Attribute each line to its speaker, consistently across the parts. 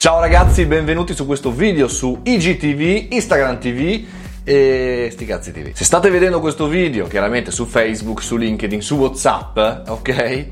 Speaker 1: Ciao ragazzi, benvenuti su questo video su IGTV, Instagram TV e sti cazzi TV. Se state vedendo questo video, chiaramente su Facebook, su LinkedIn, su WhatsApp, ok?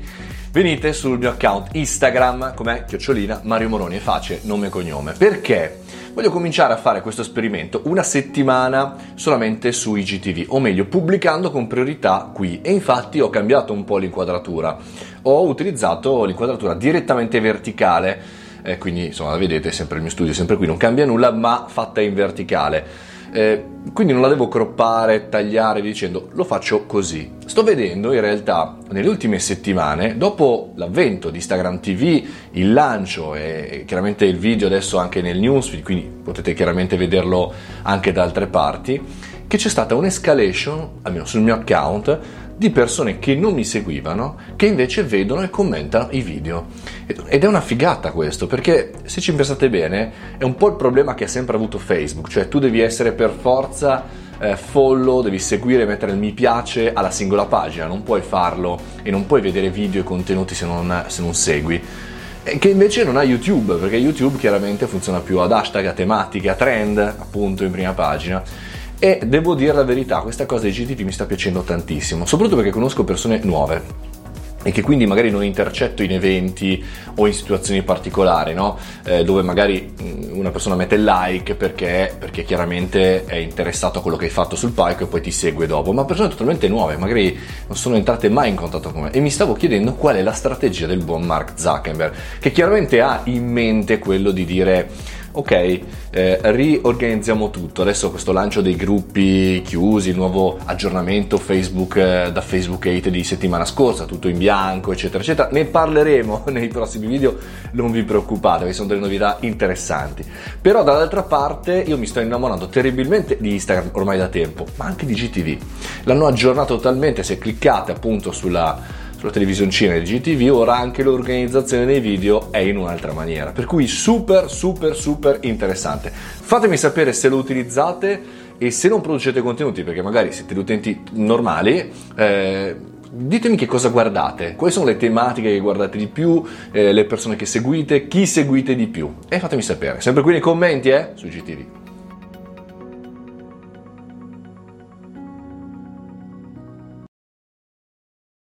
Speaker 1: Venite sul mio account Instagram, com'è? Chiocciolina, Mario Moroni, è facile, nome e cognome. Perché? Voglio cominciare a fare questo esperimento una settimana solamente su IGTV, o meglio, pubblicando con priorità qui. E infatti ho cambiato un po' l'inquadratura. Ho utilizzato l'inquadratura direttamente verticale eh, quindi insomma vedete sempre il mio studio, sempre qui, non cambia nulla, ma fatta in verticale. Eh, quindi non la devo croppare, tagliare, dicendo, lo faccio così. Sto vedendo in realtà nelle ultime settimane, dopo l'avvento di Instagram TV, il lancio e chiaramente il video adesso anche nel newsfeed, quindi potete chiaramente vederlo anche da altre parti, che c'è stata un'escalation, almeno sul mio account, di persone che non mi seguivano, che invece vedono e commentano i video. Ed è una figata questo, perché se ci pensate bene, è un po' il problema che ha sempre avuto Facebook, cioè tu devi essere per forza eh, follow, devi seguire e mettere il mi piace alla singola pagina, non puoi farlo e non puoi vedere video e contenuti se non, se non segui che invece non ha YouTube, perché YouTube chiaramente funziona più ad hashtag, a tematiche, a trend, appunto in prima pagina. E devo dire la verità, questa cosa di GTV mi sta piacendo tantissimo, soprattutto perché conosco persone nuove e che quindi magari non intercetto in eventi o in situazioni particolari, no? eh, dove magari mm, una persona mette il like perché, perché, chiaramente è interessato a quello che hai fatto sul palco e poi ti segue dopo, ma persone totalmente nuove, magari non sono entrate mai in contatto con me e mi stavo chiedendo qual è la strategia del buon Mark Zuckerberg, che chiaramente ha in mente quello di dire ok, eh, riorganizziamo tutto. Adesso questo lancio dei gruppi chiusi, il nuovo aggiornamento Facebook eh, da Facebook 8 di settimana scorsa, tutto in bianco, eccetera, eccetera. Ne parleremo nei prossimi video, non vi preoccupate, perché sono delle novità interessanti. Però dall'altra parte io mi sto innamorando terribilmente di Instagram ormai da tempo, ma anche di GTV. L'hanno aggiornato totalmente, se cliccate appunto sulla sulla televisioncina di GTV, ora anche l'organizzazione dei video è in un'altra maniera. Per cui super, super, super interessante. Fatemi sapere se lo utilizzate e se non producete contenuti, perché magari siete utenti normali, eh, ditemi che cosa guardate, quali sono le tematiche che guardate di più, eh, le persone che seguite, chi seguite di più e fatemi sapere, sempre qui nei commenti eh, su GTV.